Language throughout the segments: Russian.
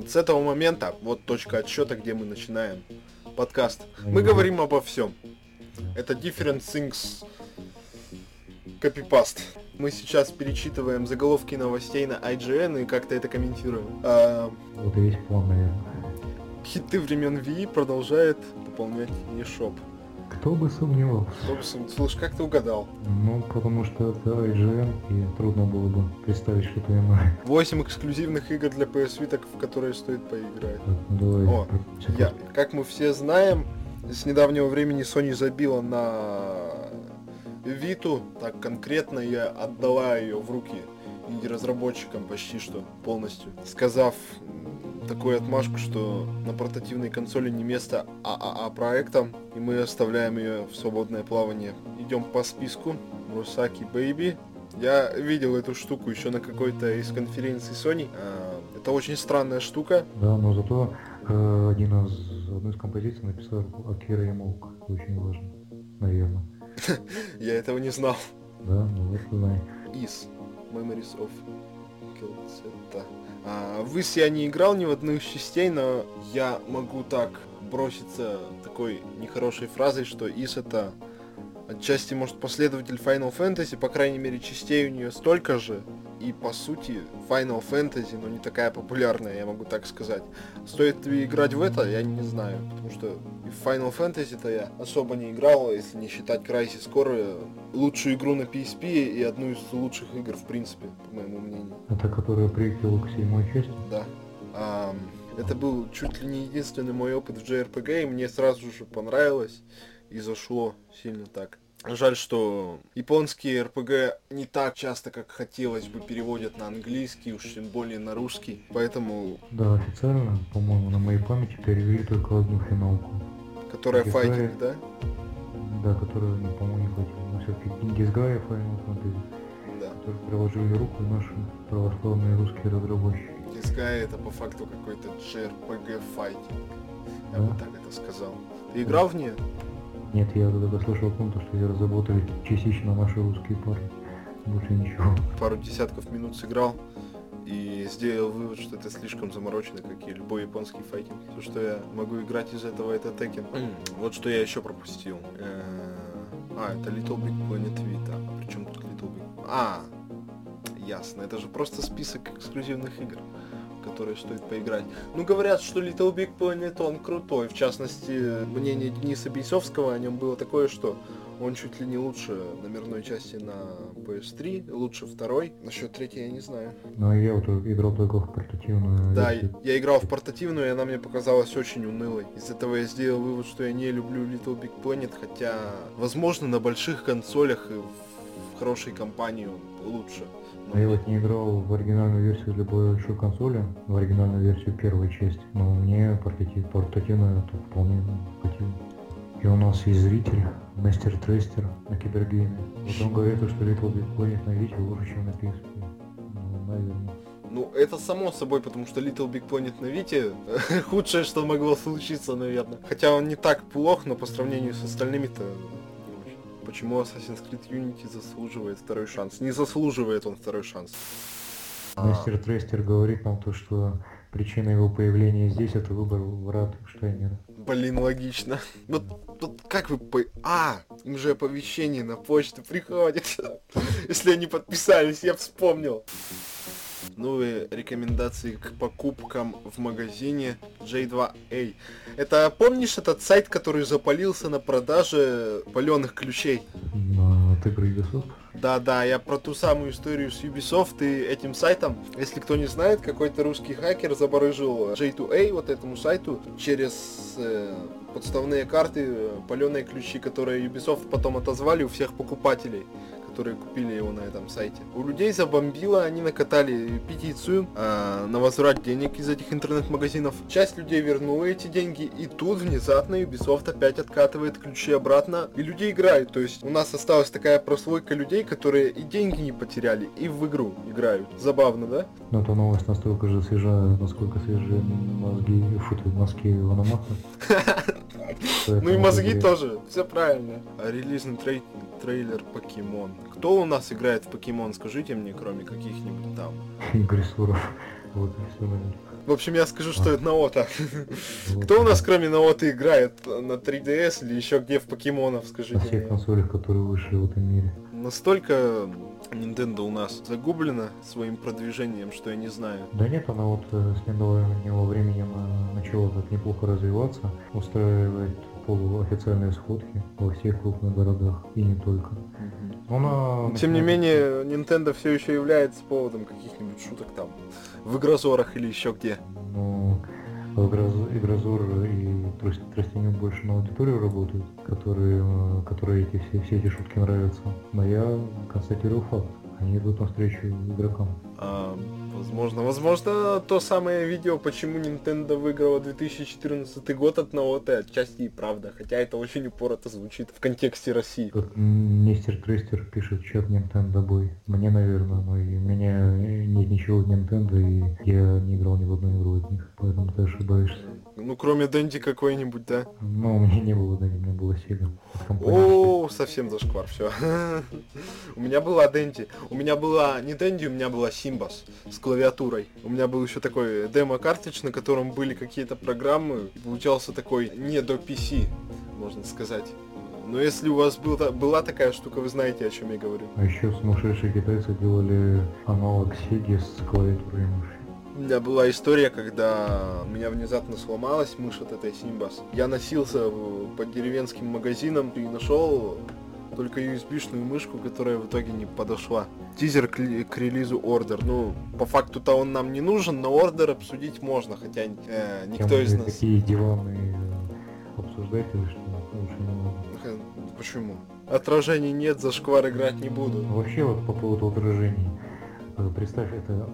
Вот с этого момента, вот точка отсчета, где мы начинаем подкаст. Мы говорим обо всем. Это Different Things Copypast. Мы сейчас перечитываем заголовки новостей на IGN и как-то это комментируем. А, Вот и весь план, наверное. хиты времен Ви продолжает пополнять eShop. Кто бы сомневался. Собственно, слушай, как ты угадал? Ну, потому что это IGN, и трудно было бы представить что-то иное. 8 эксклюзивных игр для PS Vita, в которые стоит поиграть. Давай. О, Я, как мы все знаем, с недавнего времени Sony забила на Виту, так конкретно я отдала ее в руки инди-разработчикам почти что полностью, сказав такую отмашку, что на портативной консоли не место ААА проектам, и мы оставляем ее в свободное плавание. Идем по списку. Мурасаки Бэйби. Я видел эту штуку еще на какой-то из конференций Sony. А, Это очень странная штука. Да, но зато э, один из, одну из композиций написал Акира Ямаука. Очень важно. Наверное. Я этого не знал. Да, ну вот знай. Is Memories of Kiltseta. А, в Is я не играл ни в одну из частей, но я могу так броситься такой нехорошей фразой, что Is это отчасти может последователь Final Fantasy, по крайней мере частей у нее столько же, и по сути Final Fantasy, но не такая популярная, я могу так сказать. Стоит ли играть в это, я не знаю, потому что в Final Fantasy-то я особо не играл, если не считать Crysis Core, лучшую игру на PSP и одну из лучших игр в принципе, по моему мнению. Это которая приквел к седьмой части. Да. Ам, это был чуть ли не единственный мой опыт в JRPG, и мне сразу же понравилось и зашло сильно так. Жаль, что японские RPG не так часто, как хотелось бы, переводят на английский, уж тем более на русский. Поэтому, Да, официально, по-моему, на моей памяти перевели только одну финалку. которая Disgaea. файтинг, да? Да, которая, ну, по-моему, не хватило. Но все-таки Disgaea Final Fantasy, Да. которые приложили руку наши православные русские разработчики. Disgaea это по факту какой-то JRPG файтинг. Я Да. бы так это сказал. Ты играл в нее? Нет, я тогда слышал о том, что ее разработали частично наши русские парни. Больше ничего. пару десятков минут сыграл и сделал вывод, что это слишком заморочено, как и любой японский файтинг. Все, что я могу играть из этого, это Tekken. Вот что я еще пропустил. Э, А, это Little Big Planet Vita. А при чем тут Little Big... А, ясно. Это же просто список эксклюзивных игр которые стоит поиграть. Ну, говорят, что Little Big Planet, он крутой. В частности, мнение Дениса Бейсовского о нем было такое, что он чуть ли не лучше номерной части на PS3, лучше второй. Насчет третьей я не знаю. Но я вот играл только в портативную Да, версию. я играл в портативную, и она мне показалась очень унылой. Из этого я сделал вывод, что я не люблю Little Big Planet, хотя, возможно, на больших консолях и в хорошей компании он лучше. Я вот не играл в оригинальную версию для большой консоли, в оригинальную версию первой части, но мне портатив, портативная это вполне хватило. И у нас есть зритель, мастер Трестер на кибергейме. Вот он говорит, что Little Big Planet на Вите лучше, чем на PSP. Ну, наверное. Ну, это само собой, потому что Little Big Planet на Вите худшее, что могло случиться, наверное. Хотя он не так плох, но по сравнению с остальными-то. Почему Assassin's Creed Unity заслуживает второй шанс? Не заслуживает он второй шанс. А, Мастер Трестер говорит нам то, что причина его появления здесь это выбор врат Штайнера. Блин, логично. Вот, вот как вы по... А, им же оповещение на почту приходит. Если они подписались, я вспомнил. Новые рекомендации к покупкам в магазине J2A. Это помнишь этот сайт, который запалился на продаже паленых ключей? На от игры Ubisoft. Да-да, я про ту самую историю с Ubisoft и этим сайтом. Если кто не знает, какой-то русский хакер забарыжил J2A, вот этому сайту, через э, подставные карты, паленые ключи, которые Ubisoft потом отозвали у всех покупателей которые купили его на этом сайте. У людей забомбило, они накатали петицию э, на возврат денег из этих интернет-магазинов. Часть людей вернула эти деньги, и тут внезапно Ubisoft опять откатывает ключи обратно, и люди играют. То есть у нас осталась такая прослойка людей, которые и деньги не потеряли, и в игру играют. Забавно, да? Но эта новость настолько же свежа, насколько свежие мозги, фу, мозги Ванамаха. Ну и мозги тоже, все правильно. А релизный трей- трейлер Покемон. Кто у нас играет в Покемон, скажите мне, кроме каких-нибудь там? Игорь Суров. Вот. В общем, я скажу, что А. это Наота. Вот. Кто у нас кроме Наоты играет на 3DS или еще где в покемонов, На скажите всех мне? консолях, которые вышли в этом мире. Настолько Nintendo у нас загублена своим продвижением, что я не знаю. Да нет, она вот э, с недавнего времени начала так неплохо развиваться, устраивает полуофициальные сходки во всех крупных городах и не только. Но она Тем не менее, Nintendo все еще является поводом каких-нибудь шуток там в игрозорах или еще где. Ну, Игроз- Игрозор и Трос- Тростенюк больше на аудиторию работают, которые, которые эти, все, все эти шутки нравятся. Но я констатирую факт. Они идут навстречу игрокам. А, возможно, возможно, то самое видео, почему Nintendo выиграла 2014 год от Наоты, отчасти и правда, хотя это очень упорото звучит в контексте России. Тут мистер Трестер пишет чат Nintendo бой. Мне, наверное, но и у меня э, нет ничего от Nintendo, и я не играл ни в одну игру от них, поэтому ты ошибаешься. Ну, кроме Дэнди какой-нибудь, да? Но у меня не было, да, у меня было компании О, совсем зашквар, все. У меня была Дэнди. У меня была не Дэнди, у меня была Симбас с клавиатурой. У меня был еще такой демо-картридж, на котором были какие-то программы. Получался такой не до PC, можно сказать. Но если у вас был, была такая штука, вы знаете, о чем я говорю. А еще сумасшедшие китайцы делали аналог Sega с клавиатурой и мышью. У меня была история, когда у меня внезапно сломалась мышь от этой Симбас. Я носился по деревенским магазинам и нашел только USB-шную мышку, которая в итоге не подошла. Тизер к, к релизу Order. Ну, по факту-то он нам не нужен, но Order обсудить можно, хотя э, никто Тем из нас... Такие диваны э, обсуждать, или что. Э, Почему? Отражений нет, за шквар играть не буду. Вообще вот по поводу отражений. э, Представь, это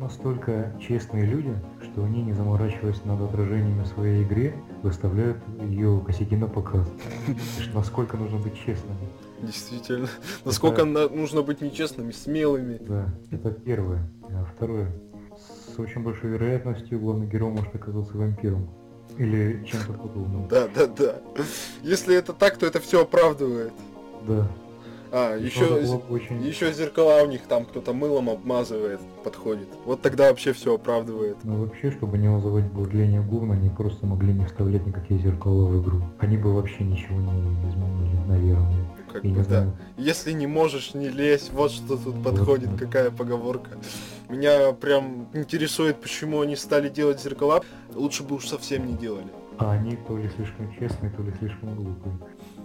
настолько честные люди, что они, не заморачиваясь над отражениями своей игры, выставляют ее косяки на показ. Насколько нужно быть честным. Действительно. Насколько на- нужно быть нечестными, смелыми. Да, это первое. А второе. С очень большой вероятностью главный герой может оказаться вампиром. Или чем-то подобным. Да, да, да. Если это так, то это все оправдывает. Да. А, еще, очень... еще зеркала у них там кто-то мылом обмазывает, подходит. Вот тогда вообще все оправдывает. Ну вообще, чтобы не вызывать бурление говна, они просто могли не вставлять никакие зеркала в игру. Они бы вообще ничего не изменили, наверное. Ну, Как Я бы, не да. знаю. Если не можешь, не лезь. Вот что тут подходит, да. какая поговорка. Меня прям интересует, почему они стали делать зеркала. Лучше бы уж совсем не делали. А они то ли слишком честные, то ли слишком глупые.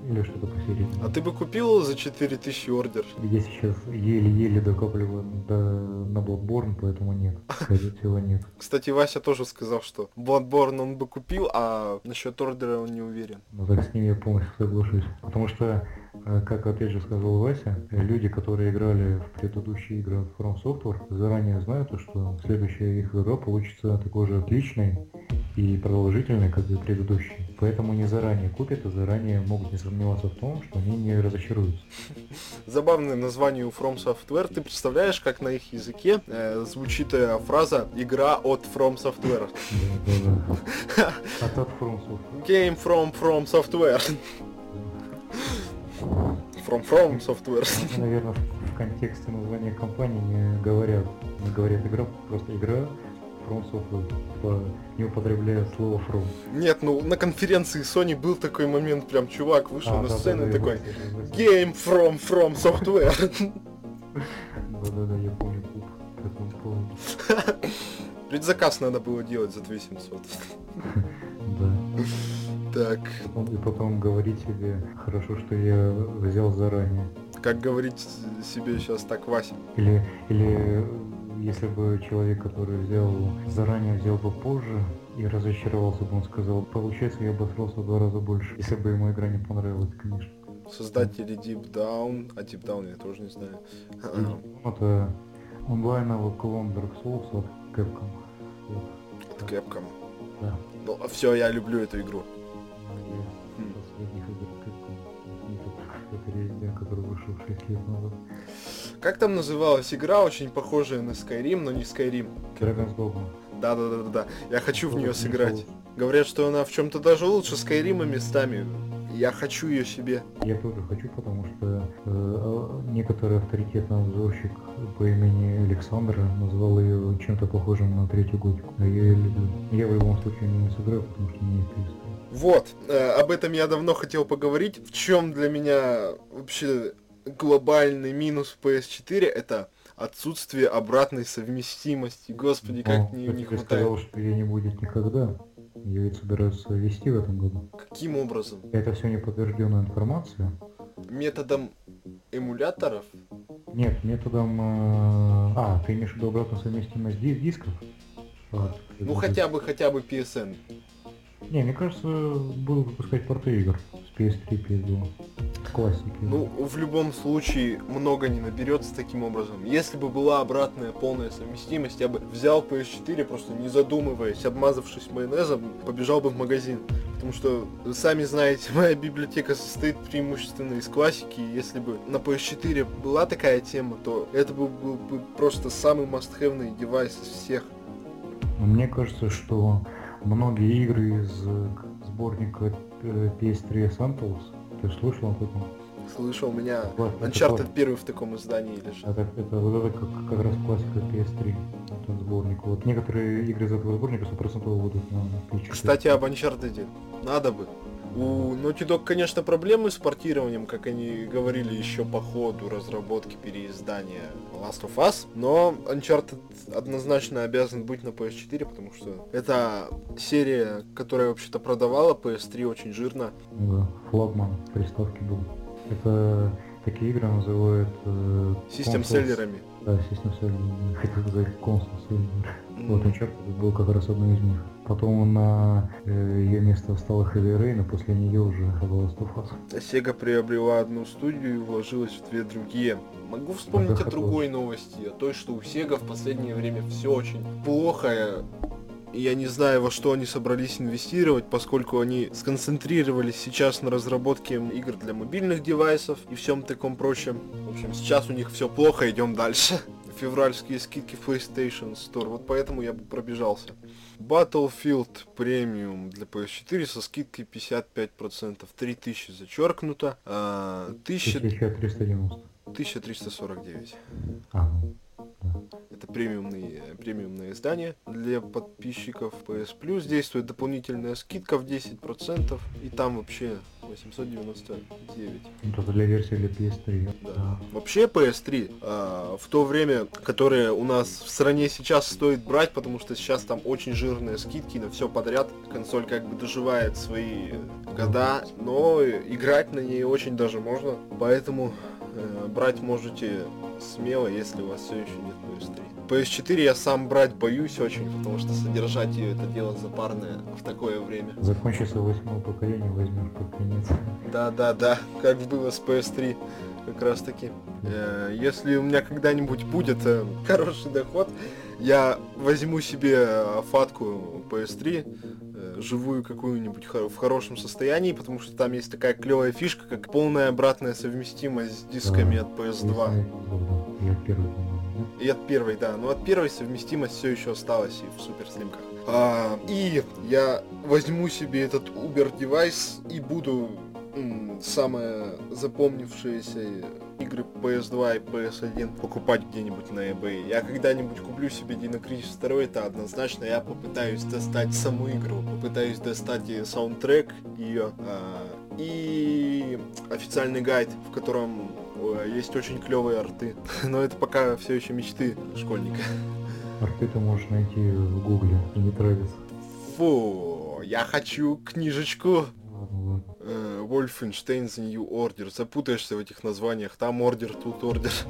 Или что-то посередине. А ты бы купил за 4000 ордер? Я сейчас еле-еле докапливаю до, на Bloodborne, поэтому нет. Скорее всего нет. Кстати, Вася тоже сказал, что Bloodborne он бы купил, а насчет ордера он не уверен. Ну так с ним я полностью соглашусь. Потому что, э, как опять же сказал Вася, люди, которые играли в предыдущие игры From Software, заранее знают, то, что следующая их игра получится такой же отличной и продолжительной, как и предыдущие. Поэтому они заранее купят и заранее могут не сомневаться в том, что они не разочаруются. Забавное название у From Software. Ты представляешь, как на их языке э, звучит э, фраза «Игра от From Software». А от From Software. Game from From Software. From From Software. Они, наверное, в контексте названия компании не говорят, не говорят игра, просто игра From Software, типа, не употребляя слово From. Нет, ну на конференции Sony был такой момент, прям чувак вышел А, на да, сцену да, да, такой. Game from From Software. Да-да-да, я помню клуб по этому поводу. Предзаказ надо было делать за 2700. Да. Так, И потом говорить себе, хорошо, что я взял заранее. как говорить себе сейчас так, Вася? Или, или э, если бы человек, который взял заранее, взял бы позже и разочаровался бы, он сказал, получается, я обосрался в два раза больше, если бы ему игра не понравилась, конечно. Создатели Deep Down, а Deep Down я тоже не знаю. Это онлайновый клон Dark Souls от Capcom. От Capcom. да. Ну, все, я люблю эту игру. Из последних игр Capcom. Который Resident, который вышел 6 лет назад. Как там называлась игра, очень похожая на Skyrim, но не Skyrim? Dragon's Dogma. Да, да, да, да, да. Я хочу в нее сыграть. Говорят, что она в чем-то даже лучше Скайрима местами. Я хочу ее себе. Я тоже хочу, потому что э, а, некоторый авторитетный обзорщик по имени Александр назвал ее чем-то похожим на третью готику. А я ее люблю. Я в любом случае не сыграю, потому что мне это Вот, э, об этом я давно хотел поговорить. В чем для меня вообще глобальный минус PS4 это отсутствие обратной совместимости. Господи, как кто не тебе хватает. сказал, что ее не будет никогда. Ее ведь собираются вести в этом году. Каким образом? Это все неподтвержденная информация. Методом эмуляторов? Нет, методом... э, А, ты имеешь в виду обратную совместимость ди- дисков? А, Ну это- хотя бы, хотя бы PSN. Не, мне кажется, будут выпускать порты игр с PS3, PS2. Классики. Ну, в любом случае, много не наберется таким образом. Если бы была обратная полная совместимость, я бы взял PS4, просто не задумываясь, обмазавшись майонезом, побежал бы в магазин. Потому что, сами знаете, моя библиотека состоит преимущественно из классики, и если бы на PS4 была такая тема, то это был, бы просто самый must-have девайс из всех. Мне кажется, что многие игры из э, сборника э, PS3 Essentials, ты слышал об этом? Слышал, у меня Вот, это Uncharted класс- первый в таком издании лежит. Это, это вот это как, как раз классика PS3, этот сборник. Вот некоторые игры из этого сборника 100% будут на PS4. Кстати, об Uncharted. Надо бы. У Naughty Dog, конечно, проблемы с портированием, как они говорили еще по ходу разработки переиздания Last of Us, но Uncharted однозначно обязан быть на PS4, потому что это серия, которая вообще-то продавала PS3 очень жирно. Ну Да, флагман приставки был. Это такие игры называют... Э, Систем consoles- селлерами. Да, систем селлерами. Хотел сказать консул. М. Вот Uncharted был как раз одной из них. Потом на э, ее место встала Heavy Rain, а после нее уже of Us. Sega приобрела одну студию и вложилась в две другие. Могу вспомнить Ага, о другой новости, о той, что у Sega в последнее время все очень плохо. И я не знаю, во что они собрались инвестировать, поскольку они сконцентрировались сейчас на разработке игр для мобильных девайсов и всем таком прочем. В общем, сейчас у них все плохо, идем дальше. Февральские скидки в PlayStation Store, вот поэтому я бы пробежался. Battlefield Premium для PS4 со скидкой 55%, 3000 зачеркнуто, а, 1000 1390. 1349. А, ну, Это премиумные, премиумное издание для подписчиков PS Plus. Действует дополнительная скидка в 10%. И там вообще 899. ну, только для версии для PS3. Да. Вообще PS3 а, в то время, которое у нас в стране сейчас стоит брать, потому что сейчас там очень жирные скидки на все подряд. Консоль как бы доживает свои года, но играть на ней очень даже можно. Поэтому э, брать можете смело, если у вас все еще нет PS3. PS4 я сам брать боюсь очень, потому что содержать ее это дело запарное в такое время. Закончится восьмое поколение, возьмешь под конец. Да, да, да, как было с PS3, как раз таки. Э, Если у меня когда-нибудь будет э, хороший доход, я возьму себе э, фатку PS3, э, живую какую-нибудь в хорошем состоянии, потому что там есть такая клевая фишка, как полная обратная совместимость с дисками Да. от PS2. Если- да, Я первый, по-моему, нет? И от первой, да. Но от первой совместимость все еще осталась и в супер слимках. А, и я возьму себе этот Uber девайс и буду самые запомнившиеся игры PS2 и PS1 покупать где-нибудь на eBay. Я когда-нибудь куплю себе Dino Crisis 2, это однозначно. Я попытаюсь достать саму игру, попытаюсь достать и саундтрек ее, а, и официальный гайд, в котором есть очень клевые арты. Но это пока все еще мечты школьника. Арты ты можешь найти в гугле, и не травится. Фу, я хочу книжечку. Wolfenstein The New Order. Запутаешься в этих названиях. Там ордер, тут ордер.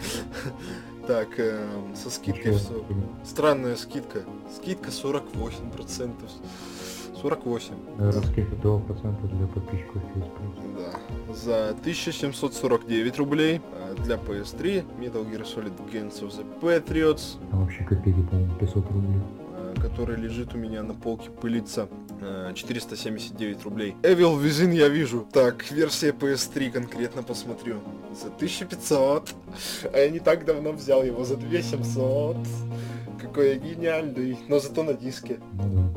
Так, эм, со скидкой все. Странная скидка. Скидка 48%. 48. Наверное, скидка 2% для подписчиков. Да. За 1749 рублей. А Для PS3 Metal Gear Solid Guns of the Patriots. Там вообще копейки, по-моему, 500 рублей. Э, который лежит у меня на полке пылится. э, 479 рублей. Evil Within я вижу. Так, версия PS3 конкретно посмотрю. За 1500. А я не так давно взял его за 2700. Какой я гениальный. Но зато на диске.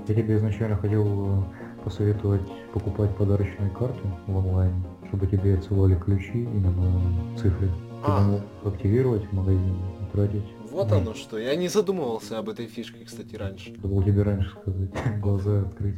Я тебе изначально хотел э, посоветовать покупать подарочные карты в онлайн, чтобы тебе отсылали ключи именно цифры. А. мог активировать в магазине тратить. Вот оно что. Я не задумывался об этой фишке, кстати, раньше. Надо было тебе раньше сказать, глаза открыть.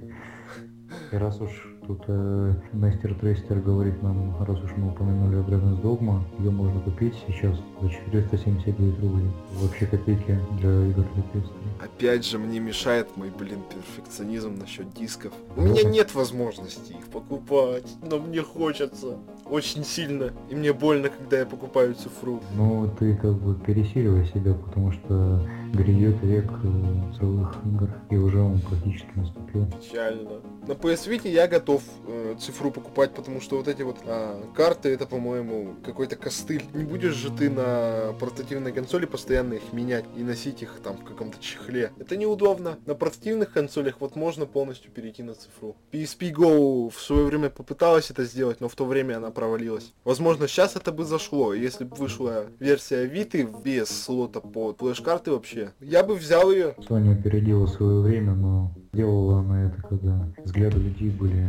И раз уж тут э, мастер Трейстер говорит нам, раз уж мы упомянули о Dragon's Dogma, ее можно купить сейчас за 479 рублей. Вообще копейки для игр для PS3. Опять же, мне мешает мой, блин, перфекционизм насчет дисков. У Ну, меня нет возможности их покупать, но мне хочется. Очень сильно. И мне больно, когда я покупаю цифру. Ну, ты как бы пересиливай себя, потому что грядет век э, целых игр, и уже он практически наступил. Печально. На PS Vita я готов э, цифру покупать, потому что вот эти вот а, карты, это, по-моему, какой-то костыль. Не будешь же ты на портативной консоли постоянно их менять и носить их там в каком-то чехле. Это неудобно. На портативных консолях вот можно полностью перейти на цифру. PSP Go в свое время попыталась это сделать, но в то время она провалилась. Возможно, сейчас это бы зашло, если бы вышла версия Vita без слота под флеш-карты вообще. Я бы взял ее. Sony опередила свое время, но делала она это, когда взгляды людей были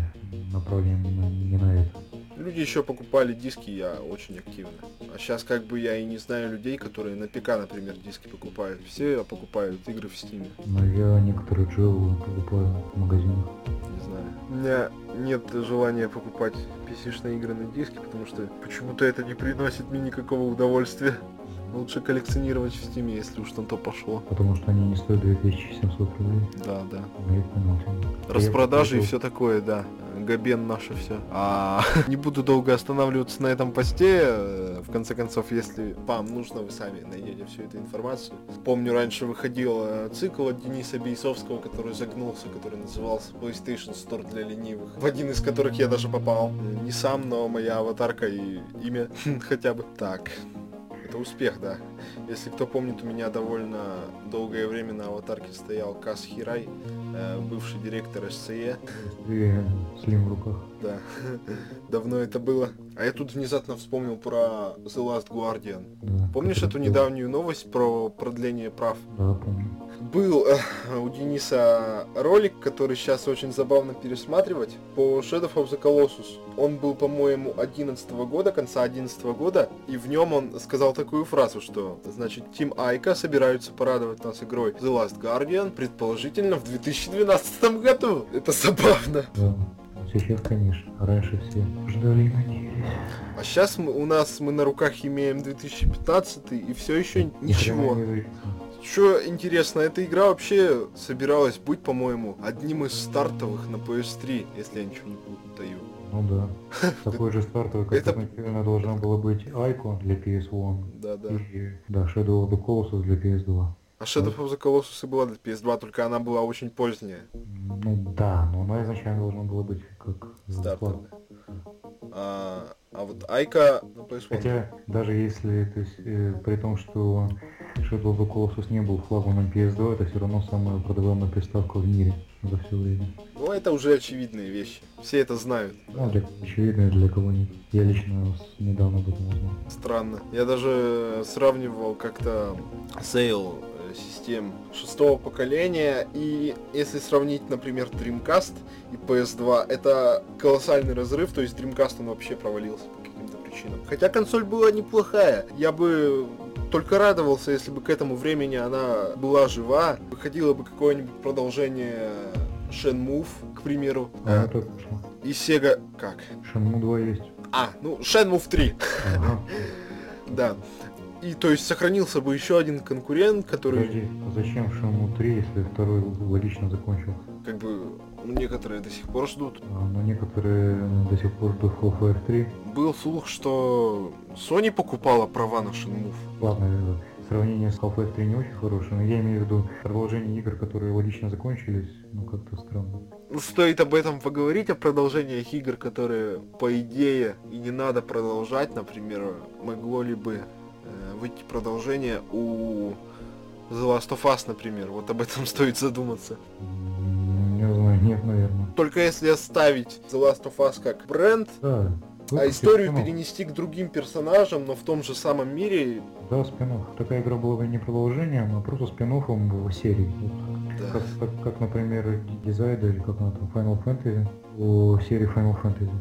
направлены на- не на это. Люди еще покупали диски, я очень активно. А сейчас как бы я и не знаю людей, которые на ПК, например, диски покупают. Все покупают игры в Стиме. Но я некоторые джелы покупаю в магазинах. У меня нет желания покупать PC-шные игры на диске, потому что почему-то это не приносит мне никакого удовольствия. Лучше коллекционировать в Стиме, если уж на то пошло. Потому что они не стоят 2700 рублей. Да, да. Распродажи и все такое, да. Габен наше все. А не буду долго останавливаться на этом посте. Э, В конце концов, если вам нужно, вы сами найдете всю эту информацию. Помню, раньше выходил э, цикл от Дениса Бейсовского, который загнулся, который назывался PlayStation Store для ленивых. В один из которых я даже попал. Не сам, но моя аватарка и имя хотя бы. Так. Это успех, да. Если кто помнит, у меня довольно долгое время на аватарке стоял Кас Хирай, э, бывший директор СЦЕ. Слим в руках. Да, давно это было. А я тут внезапно вспомнил про The Last Guardian. Да, Помнишь эту был- недавнюю новость про продление прав? Да, помню. Был э, у Дениса ролик, который сейчас очень забавно пересматривать, по Shadow of the Colossus. Он был, по-моему, 11 года, конца 11 года, и в нем он сказал такую фразу, что, значит, Team Айка собираются порадовать нас игрой The Last Guardian, предположительно, в 2012 году. Это забавно. Да. Сейчас, конечно. Раньше все ждали и надеялись. А сейчас мы, у нас мы на руках имеем 2015 и все еще ничего. не. Что интересно, эта игра вообще собиралась быть, по-моему, одним из стартовых на PS3, если я ничего не путаю. Ну да. Такой же стартовый, как Это- изначально должна была быть Айко для PS1. Да-да. И, да, Shadow of the Colossus для PS2. А Shadow of the Colossus и была для PS2, только она была очень поздняя. Ну да, но она изначально должна была быть как Стартовая. А, а вот Айка на PS1. Хотя, даже если, то есть, э, при том, что Shadow of the Colossus не был флагманом PS2, это все равно самая продаваемая приставка в мире за все время. Ну, это уже очевидные вещи. Все это знают. Ну, для очевидно, для кого нет. Я лично недавно об этом узнал. Странно. Я даже сравнивал как-то sale э, систем шестого поколения и если сравнить, например, Dreamcast и PS2, это колоссальный разрыв, то есть Dreamcast он вообще провалился по каким-то причинам. Хотя консоль была неплохая, я бы только радовался, если бы к этому времени она была жива, выходило бы какое-нибудь продолжение Shenmue, к примеру, А, Э, ну, вышло. и Sega... Как? Shenmue 2 есть. А, ну, Shenmue 3. Ага. Да. И то есть сохранился бы еще один конкурент, который Подожди, а зачем Shenmue 3, если второй логично закончился? как бы некоторые до сих пор ждут. А, но некоторые до сих пор ждут Half-Life 3. Был слух, что Sony покупала права на Shenmue. Ладно, э, сравнение с Half-Life 3 не очень хорошее, но я имею в виду продолжение игр, которые логично закончились, ну как-то странно. Ну, Стоит об этом поговорить, о продолжениях игр, которые, по идее, и не надо продолжать. Например, могло ли бы выйти продолжение у The Last of Us, например. Вот об этом стоит задуматься. Не знаю, нет, наверное. Только если оставить The Last of Us как бренд, Да. а историю спин-офф. перенести к другим персонажам, но в том же самом мире, Да, спин Такая игра была бы не продолжением, а просто спин в серии. Да. Как, как, как, например, Дизайда или как она там, Final Fantasy, у серии Final Fantasy.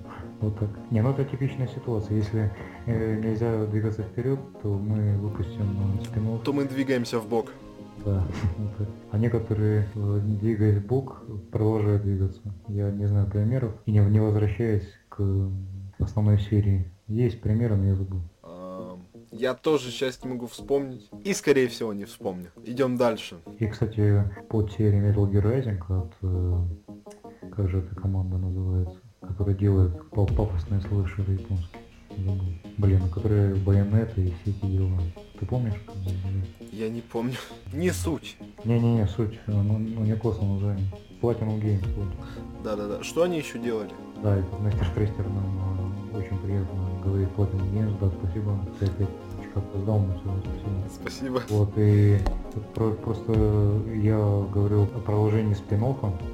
Вот так. Не, ну это типичная ситуация. Если э, нельзя двигаться вперед, то мы выпустим э, спин То мы двигаемся в бок. Да. вот так. А некоторые, э, двигаясь в бок, продолжают двигаться. Я не знаю примеров. И не, не возвращаясь к основной серии. Есть примеры, но я забыл. А, Я тоже сейчас не могу вспомнить. И, скорее всего, не вспомню. Идем дальше. И, кстати, под серией Metal Gear Rising от... э, как же эта команда называется? Которая делает пафосные слэшеры японские. Блин, ну которые байонеты и все эти дела. Ты помнишь? Я не помню. Не суть. Не-не-не, суть, э, ну, ну не косо название. Platinum Games, вот. Да-да-да. Что они еще делали? Да, это Мастер Трейстер нам э, очень приятно говорит Platinum Games, да, спасибо. Ты опять опоздал, но все, спасибо. Спасибо. Вот, и про- просто я говорил о продолжении спин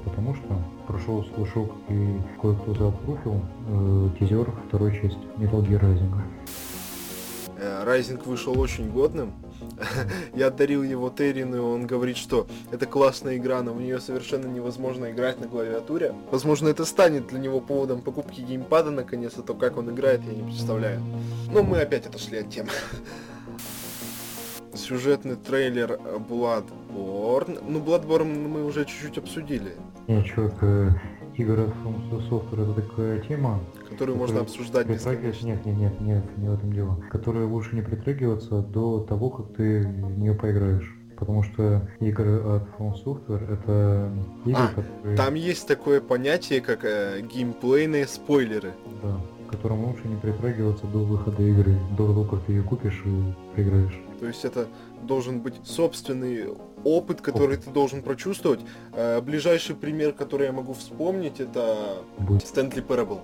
потому что прошел слушок и кое-кто заапруфил э, тизер второй части Metal Gear Rising. Райзинг вышел очень годным. Я дарил его Террину, и он говорит, что это классная игра, но в нее совершенно невозможно играть на клавиатуре. Возможно, это станет для него поводом покупки геймпада наконец, а то как он играет, я не представляю. Но мы опять отошли от темы. Сюжетный трейлер Bloodborne. Ну, Bloodborne мы уже чуть-чуть обсудили, Чувак, э, игры от From Software это такая тема, которую можно обсуждать бесконечно. Нет, нет, нет, нет, не в этом дело. Которые лучше не притрагиваться до того, как ты в нее поиграешь. Потому что игры от From Software это игры, А, которые... Там есть такое понятие, как э, геймплейные спойлеры. Да, к которым лучше не притрагиваться до выхода игры, до того, как ты ее купишь и поиграешь. То есть это должен быть собственный опыт, который ты должен прочувствовать. Э, ближайший пример, который я могу вспомнить, это Stanley Parable.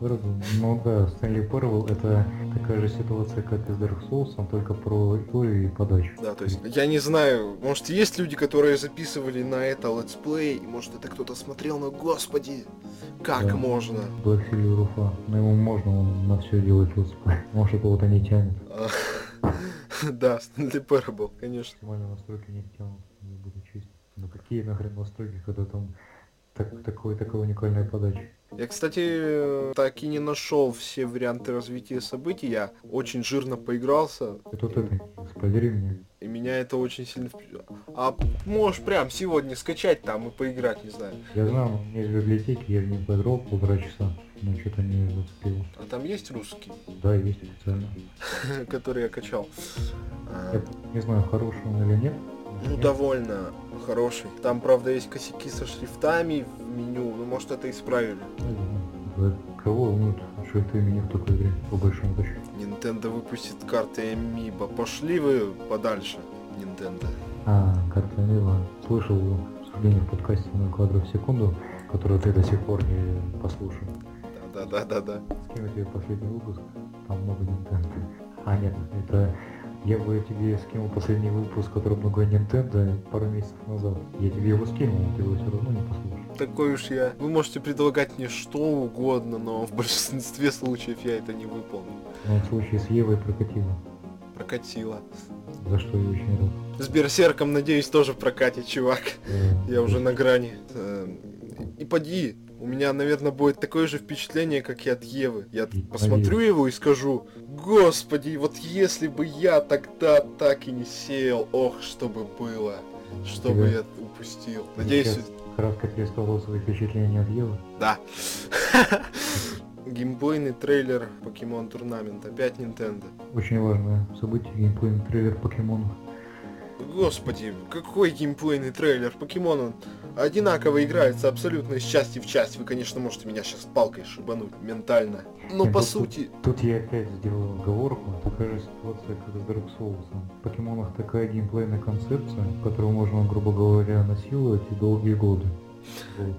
Ну да, Stanley Parable это такая же ситуация, как и с Dark Souls, но только про историю и подачу. Да, то есть я не знаю, может есть люди, которые записывали на это летсплей, и может это кто-то смотрел, но господи, как Да. можно? Black Silver Руфа. Но ему можно, он на все делать летсплей. Может, вот не тянет. Да, Стэнли Parable, конечно. Максимально настройки не тянут, не буду честь. Ну какие нахрен настройки, когда там так, такой, такая уникальная подача. Я, кстати, так и не нашел все варианты развития событий. Я очень жирно поигрался, Это вот это, спойлери мне. И меня это очень сильно впечатлило. А можешь прям сегодня скачать там и поиграть, не знаю. Я знаю, но у меня есть библиотеки, я в ней поиграл полтора часа, но что-то не зацепило. А там есть русский, Да, есть официально. который я качал. А, Я не знаю, хороший он или нет. Ну, довольно хороший. Там, правда, есть косяки со шрифтами в меню, ну, может, это исправили. Кого волнует, что это имени в такой игре, по большому счету. Nintendo выпустит карты Amiibo. Пошли вы подальше, Nintendo. А, Мила. Слышал обсуждение в подкасте на кадров в секунду, которую ты до сих пор не послушал. Да-да-да-да. Скину тебе последний выпуск, там много Nintendo. А, нет, это я бы тебе скинул последний выпуск, который много Nintendo пару месяцев назад. Я тебе его скинул, но ты его все равно не послушал. Такой уж я. Вы можете предлагать мне что угодно, но в большинстве случаев я это не выполню. Но в случае с Евой прокатило, Прокатило. за что я очень рад. С Берсерком, надеюсь, тоже прокатит, чувак. Я уже на грани. Э, И поди, у меня, наверное, будет такое же впечатление, как и от Евы. Я посмотрю его и скажу, господи, вот если бы я тогда так и не сеял, ох, что бы было, что бы я упустил. Надеюсь, кратко пересказал свои впечатления от Евы. да. Геймплейный трейлер Покемон Турнамент, опять Nintendo. Очень важное событие, геймплейный трейлер покемонов. Господи, какой геймплейный трейлер Покемон, он одинаково играется абсолютно из части в часть. Вы, конечно, можете меня сейчас палкой шибануть ментально. Но по тут- сути, Тут я опять сделал оговорку, такая же ситуация, как с Dark Souls. В покемонах такая геймплейная концепция, которую можно, грубо говоря, насиловать и долгие годы.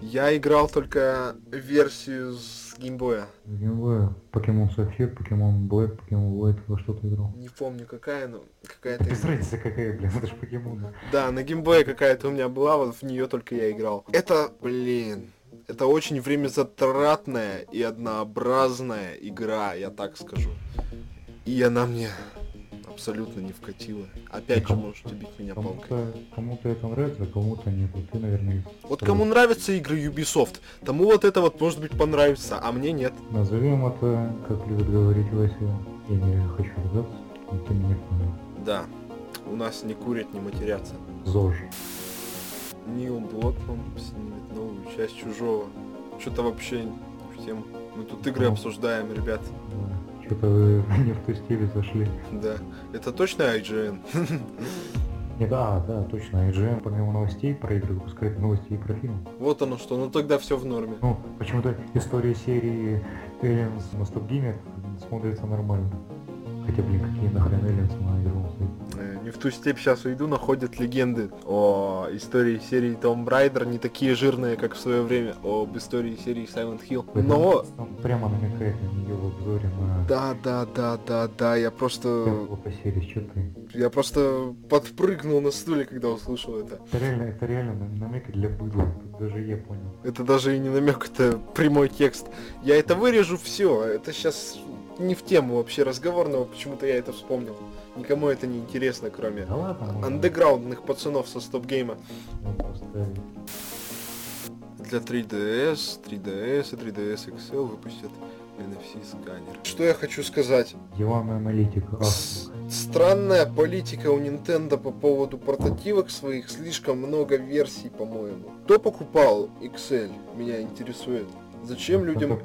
Я играл только версию с геймбоя. В геймплее Покемон Сапфир, Покемон Блэк, Покемон White, во что ты играл? Не помню какая, но какая-то... без разницы какая, блин, это же покемоны. Да, на геймбое какая-то у меня была, вот в нее только я играл. Это, блин, это очень времязатратная и однообразная игра, я так скажу. И она мне абсолютно не вкатило. Опять же можете бить меня палкой. Кому-то, кому-то это нравится, кому-то нет. Ты, наверное, Вот кому нравятся игры Ubisoft, тому вот это вот может быть понравится, а мне нет. назовем это, как любит говорить Вася, я не хочу ругаться, но ты меня понял. Да, у нас не курят, не матерятся. ЗОЖ. Нил Блокман снимет новую часть Чужого. Что-то вообще в тему. Мы тут игры Ну. обсуждаем, ребят. Что-то вы не в ту стиле зашли. Да. Это точно IGN? Не, да, да, точно. IGN помимо новостей про игры выпускает новости и про фильм. Вот оно что, ну тогда все в норме. Ну, почему-то история серии Aliens на StopGame смотрится нормально. Хотя, блин, какие нахрен Aliens на игровом в ту степь сейчас уйду, находят легенды о истории серии Tomb Raider, не такие жирные, как в свое время об истории серии Silent Hill. Но... Он прямо намекает на нее в обзоре на Да, да, да, да, да, я просто... по серии. Что ты? Я просто подпрыгнул на стуле, когда услышал это. Это реально, это реально нам- намеки для быдла. Даже я понял. Это даже и не намек, это прямой текст. Я это вырежу, все. Это сейчас не в тему вообще разговорного, почему-то я это вспомнил. Никому это не интересно, кроме Да ладно, андеграундных пацанов со стоп-гейма. ну. Для 3DS, 3DS и 3DS XL выпустят NFC сканер. Что я хочу сказать? Диванная аналитика. Странная политика у Nintendo по поводу портативок своих, слишком много версий, по-моему. Кто покупал XL, меня интересует. Зачем людям.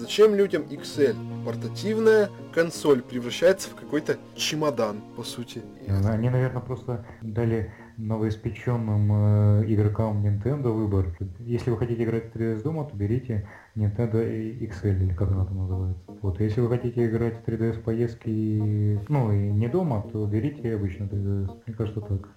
Зачем людям XL? Портативная консоль превращается в какой-то чемодан, по сути. Они, наверное, просто дали новоиспеченным э, игрокам Nintendo выбор. Если вы хотите играть в 3DS дома, то берите Nintendo XL, или как она там называется. Вот, если вы хотите играть в 3DS поездки, ну и не дома, то берите обычно 3DS. Мне кажется, так.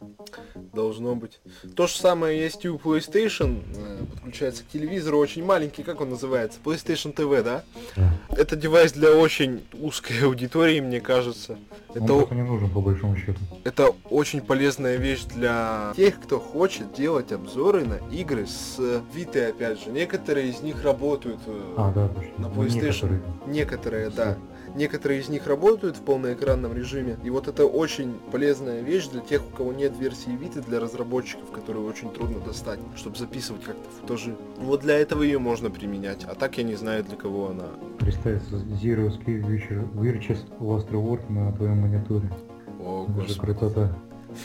Должно быть. То же самое есть и у PlayStation. Подключается к телевизору очень маленький, как он называется? PlayStation TV, да? Да. Это девайс для очень узкой аудитории, мне кажется. Он Это, не нужен, по большому счету. это очень полезная вещь для тех, кто хочет делать обзоры на игры с Vita, опять же. Некоторые из них работают э, А, да. На PlayStation. некоторые. Некоторые, да. Некоторые из них работают в полноэкранном режиме. И вот это очень полезная вещь для тех, у кого нет версии Vita, для разработчиков, которые очень трудно достать, чтобы записывать как-то футажи. Вот для этого ее можно применять. А так я не знаю, для кого она. Представится Zero Speed Virtuous Last Reward на твоем мониторе. О, господи. красота.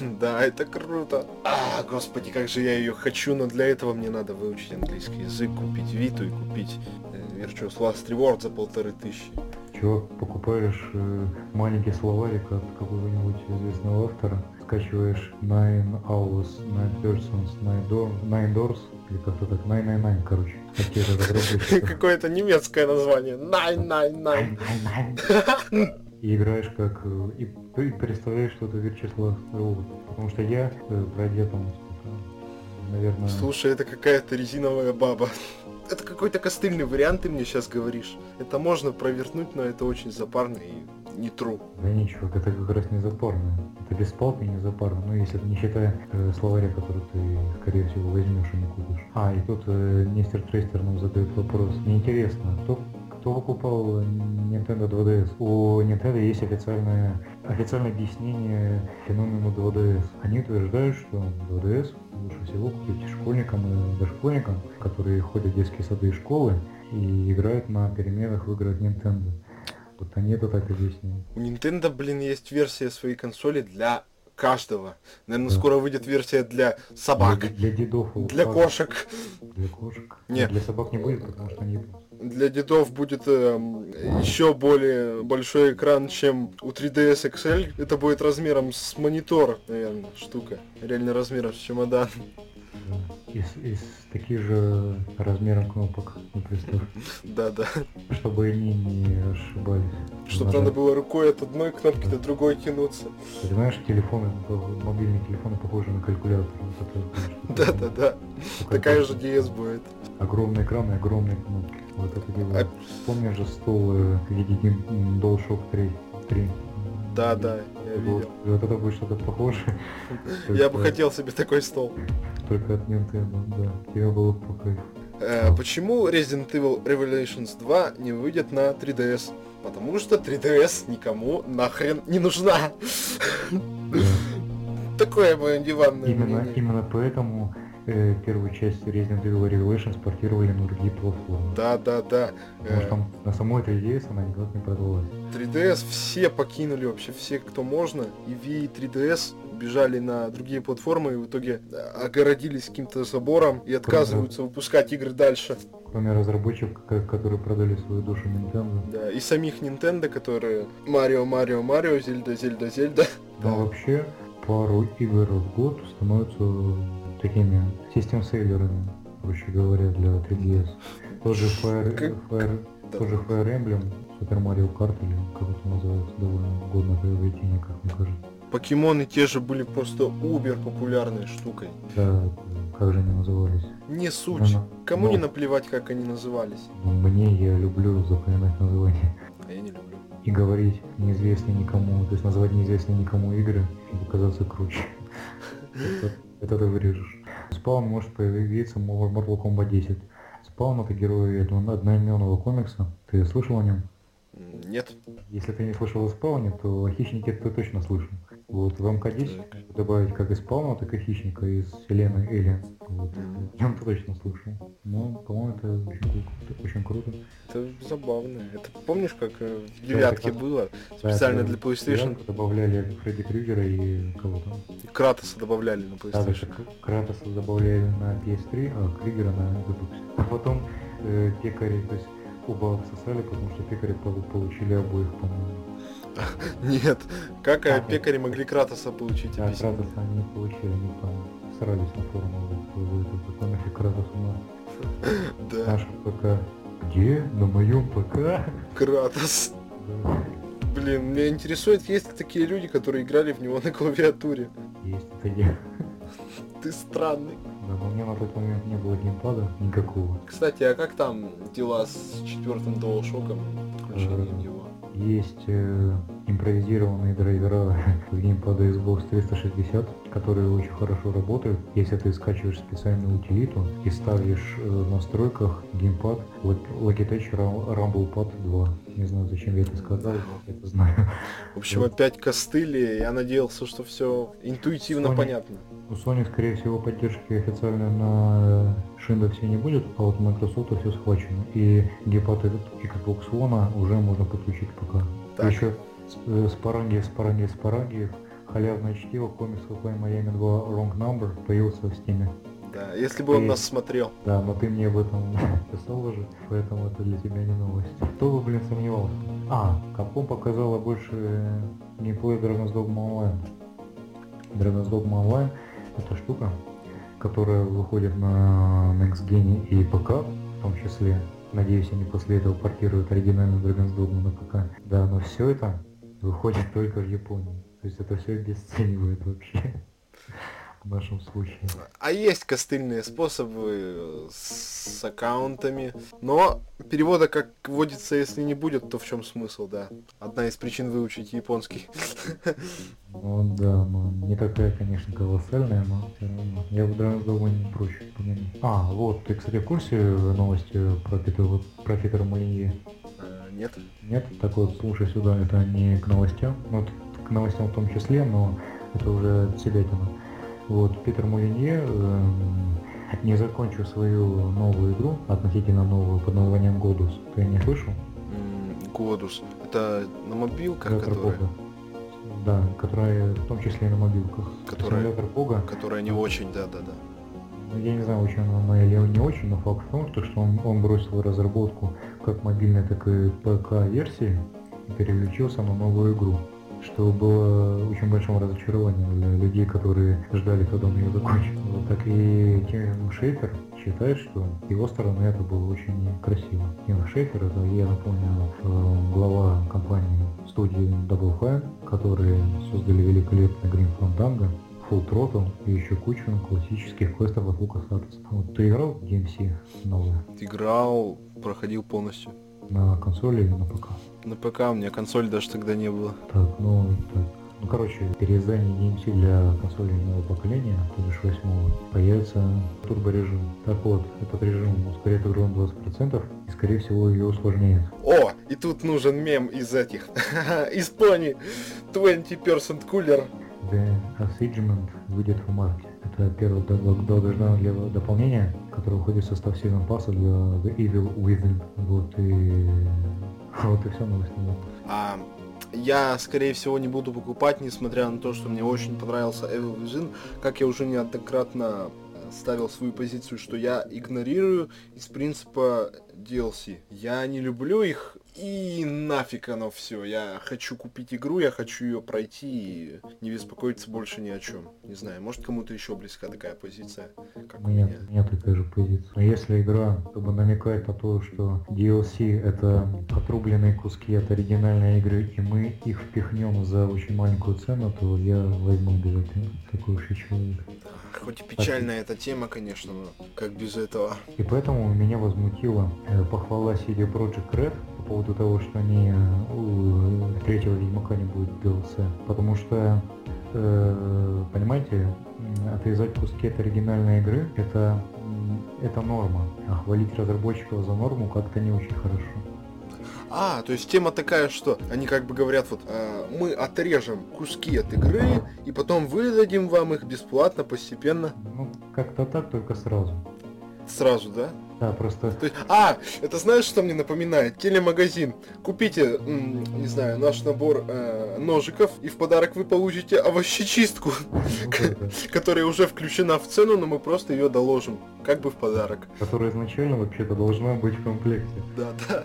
Да, это круто. А, господи, как же я ее хочу, но для этого мне надо выучить английский язык, купить Виту и купить э, Virtuous Last Reward за полторы тысячи. Чувак, покупаешь э, маленький словарик от какого-нибудь известного автора, скачиваешь Nine Hours, Nine Persons, Nine, door, nine Doors, или как-то так, 999, короче. Как тебе это разработчик. Какое-то немецкое название. Nine, nine, nine. И играешь как... э, И представляешь, что это Virtuous Robot. Потому что я, э, пройдя там, сколько, наверное... Слушай, это какая-то резиновая баба. Это какой-то костыльный вариант, ты мне сейчас говоришь. Это можно провернуть, но это очень запарно и не true. Да ничего, это как раз не запарно. Это без палки не запарно. Ну, если не считая э, словаря, который ты, скорее всего, возьмешь и не купишь. А, и тут э, Мистер Трейстер нам задает вопрос. Мне интересно, кто, кто покупал Nintendo 2DS? У Nintendo есть официальное, официальное объяснение феномену 2DS. Они утверждают, что 2DS лучше всего купить школьникам и дошкольникам, которые ходят в детские сады и школы и играют на переменах в играх Nintendo. Вот они это так объясняют. У Nintendo, блин, есть версия своей консоли для каждого. Наверное, Да. скоро выйдет версия для собак, Для, для дедов. для кошек. Для кошек. Нет. Для собак не будет, потому что они. Для дедов будет эм, еще более большой экран, чем у 3DS XL. Это будет размером с монитор, наверное, штука. Реально размером с чемодан. Да. Из, из таких же размером кнопок, ну, представь, Да-да. чтобы они не ошибались. Чтобы надо было рукой от одной кнопки до другой тянуться. Ты знаешь, телефоны, мобильные телефоны похожи на калькулятор. Знаешь, Да-да-да. только Такая же DS будет. Огромный экран и огромные кнопки. Вот это дело. А- Помнишь же стол э, в виде DualShock 3? 3. Да-да, я Вот, видел. вот это будет что-то похожее. Я бы хотел себе такой стол. Только от Nintendo, да. Тебе было бы по кайфу. Э, почему Resident Evil Revelations 2 не выйдет на 3DS? Потому что 3DS никому нахрен не нужна. Такое мое диванное Именно, именно поэтому э, первую часть Resident Evil Revelations портировали на другие платформы. Да, да, да. Потому Э, что там на самой 3DS она никак не продавалась. 3DS все покинули вообще, все, кто можно. И Wii и 3DS бежали на другие платформы и в итоге э, огородились каким-то забором и отказываются выпускать игры дальше. Кроме разработчиков, ко- которые продали свою душу Nintendo. Да, и самих Nintendo, которые Марио, Марио, Марио, Зельда, Зельда, Зельда. Но вообще пару игр в год становятся такими систем-сейлерами, проще говоря, для 3DS. Тот же Fire, Fire- Да. тот же Fire Emblem, Super Mario Kart или как это называется, довольно годное приобретение, как мне кажется. Покемоны те же были просто убер популярной штукой. Да, как же они назывались? Не суть. Ну, Кому не ну. наплевать, как они назывались. Ну, Мне я люблю запоминать названия А я не люблю. и говорить неизвестные никому, то есть называть неизвестные никому игры, чтобы казаться круче. Это- ты вырежешь. Спаун может появиться в Mortal Kombat 10. Спаун это герой этого одноименного комикса. Ты слышал о нем? Нет. Если ты не слышал о Спауне, то о Хищнике ты точно слышал. Вот в МК-10 Так. добавить как и Спауна, так и Хищника из вселенной Alien. Вот. Я точно слышал. Ну, по-моему, это очень, круто- очень круто. Это забавно. Это помнишь, как э, в девятке это- было? Да, Специально это для PlayStation Добавляли Фредди Крюгера и кого-то. Кратоса добавляли на Да, PlayStation. К- Кратоса добавляли на PS3, а Крюгера на Xbox. А потом э, пекари, то есть оба обсосали, потому что пекари пол- получили обоих, по-моему. Нет. Как А, пекари могли Кратоса получить? А. Кратоса они получили, они там срались на вот, вот, Какой нафиг Кратос у нас? Да. Наш ПК. Где? На моем ПК? Кратос. Блин, меня интересует, есть ли такие люди, которые играли в него на клавиатуре. Есть я. Ты странный. Да, у меня на тот момент не было геймпада никакого. Кстати, а как там дела с четвертым DualShock, включением Э, его? Есть э, импровизированные драйвера в геймпада Xbox 360, которые очень хорошо работают. Если ты скачиваешь специальную утилиту и ставишь э, в настройках геймпад Log- Logitech Rum- Rumble Pad 2. Не знаю, зачем я это сказал, я это знаю. В общем, вот. опять костыли, я надеялся, что все интуитивно Sony. понятно. У Sony, скорее всего, поддержки официально на Windows не будет, а вот у Microsoft все схвачено. И геймпад и Xbox One уже можно подключить пока. Так. Еще с- Спаранги, Спаранги, Спаранги, халявное чтиво, комикс Hotline Miami 2 Wrong Number появился в стиме. Да, если бы он И- нас смотрел. Да, но ты мне об этом писал уже, поэтому это для тебя не новость. Кто бы, блин, сомневался? А, Capcom показала больше геймплея Dragon's Dogma Online. Dragon's Dogma Online это штука, которая выходит на Next Gen и ПК, в том числе. Надеюсь, они после этого портируют оригинальную Dragon's Dogma на ПК. Да, но все это выходит только в Японии. То есть это все обесценивает вообще в нашем случае. А есть костыльные способы э, с аккаунтами, но перевода, как водится, если не будет, то в чем смысл, да? Одна из причин выучить японский. Ну да, ну не такая, конечно, колоссальная, но все равно. Я Dragon's Dogma не прочь погонять. А, вот, ты, кстати, в курсе новости про Питера, про Питера Молинье? Э, Нет? Нет? Так вот, слушай сюда, это не к новостям, ну, вот к новостям в том числе, но это уже себятина. Вот, Питер Молинье эм, не закончил свою новую игру, относительно новую, под названием Godus. Ты не слышал? Годус. Это на мобилках, Симулятор которая, Бога. Да, которая в том числе и на мобилках. Которая- Симулятор Бога которая не очень, да-да-да. Ну, Я не знаю, очень она или не очень, но факт в том, что, что он, он бросил разработку как мобильной, так и ПК-версии и переключился на новую игру. Что было очень большим разочарованием для людей, которые ждали, когда он ее закончит. Вот так и Тим Шейфер считает, что его стороны это было очень красиво. Тим Шейфер, это, я напомню, э, глава компании студии Double Fine, которые создали великолепный Grim Fandango, Full Throttle и еще кучу классических квестов от LucasArts. Вот ты играл в DMC новый Играл, проходил полностью. на консоли или на ПК? На ПК у меня консоль даже тогда не было. Так, ну, так, ну короче, переиздание DMC для консолей нового поколения, то бишь восьмого, появится турборежим. Так вот, этот режим ускоряет игру на 20% и, скорее всего, ее усложняет. О, и тут нужен мем из этих. из Pony 20% Cooler. The Assignment выйдет в марте. Это первое долгожданное дополнение, которое входит в состав сезон пасса для The Evil Within. Вот и... Вот и все новости. А, я, скорее всего, не буду покупать, несмотря на то, что мне очень понравился Evil Within. Как я уже неоднократно ставил свою позицию, что я игнорирую из принципа DLC. Я не люблю их, и нафиг оно все. Я хочу купить игру, я хочу ее пройти и не беспокоиться больше ни о чем. Не знаю, может кому-то еще близка такая позиция, как у меня. У меня такая же позиция. Но если игра чтобы намекает на то, что DLC это отрубленные куски от оригинальной игры, и мы их впихнем за очень маленькую цену, то я возьму обязательно такой уж человек. Хоть и печальная эта тема, конечно, но как без этого. И поэтому меня возмутила э, похвала CD Project Red по поводу того, что они э, у третьего Ведьмака не будет DLC. Потому что, э, понимаете, отрезать куски от оригинальной игры это, это норма. А хвалить разработчиков за норму как-то не очень хорошо. А, то есть тема такая, что они как бы говорят, вот э, мы отрежем куски от игры и потом выдадим вам их бесплатно, постепенно. Ну, как-то так, только сразу. Сразу, да? Да, просто... То есть, а, это знаешь, что мне напоминает? Телемагазин. Купите, не знаю, наш набор э, ножиков, и в подарок вы получите овощечистку, ну, которая уже включена в цену, но мы просто ее доложим, как бы в подарок. Которая изначально вообще-то должна быть в комплекте. Да, да.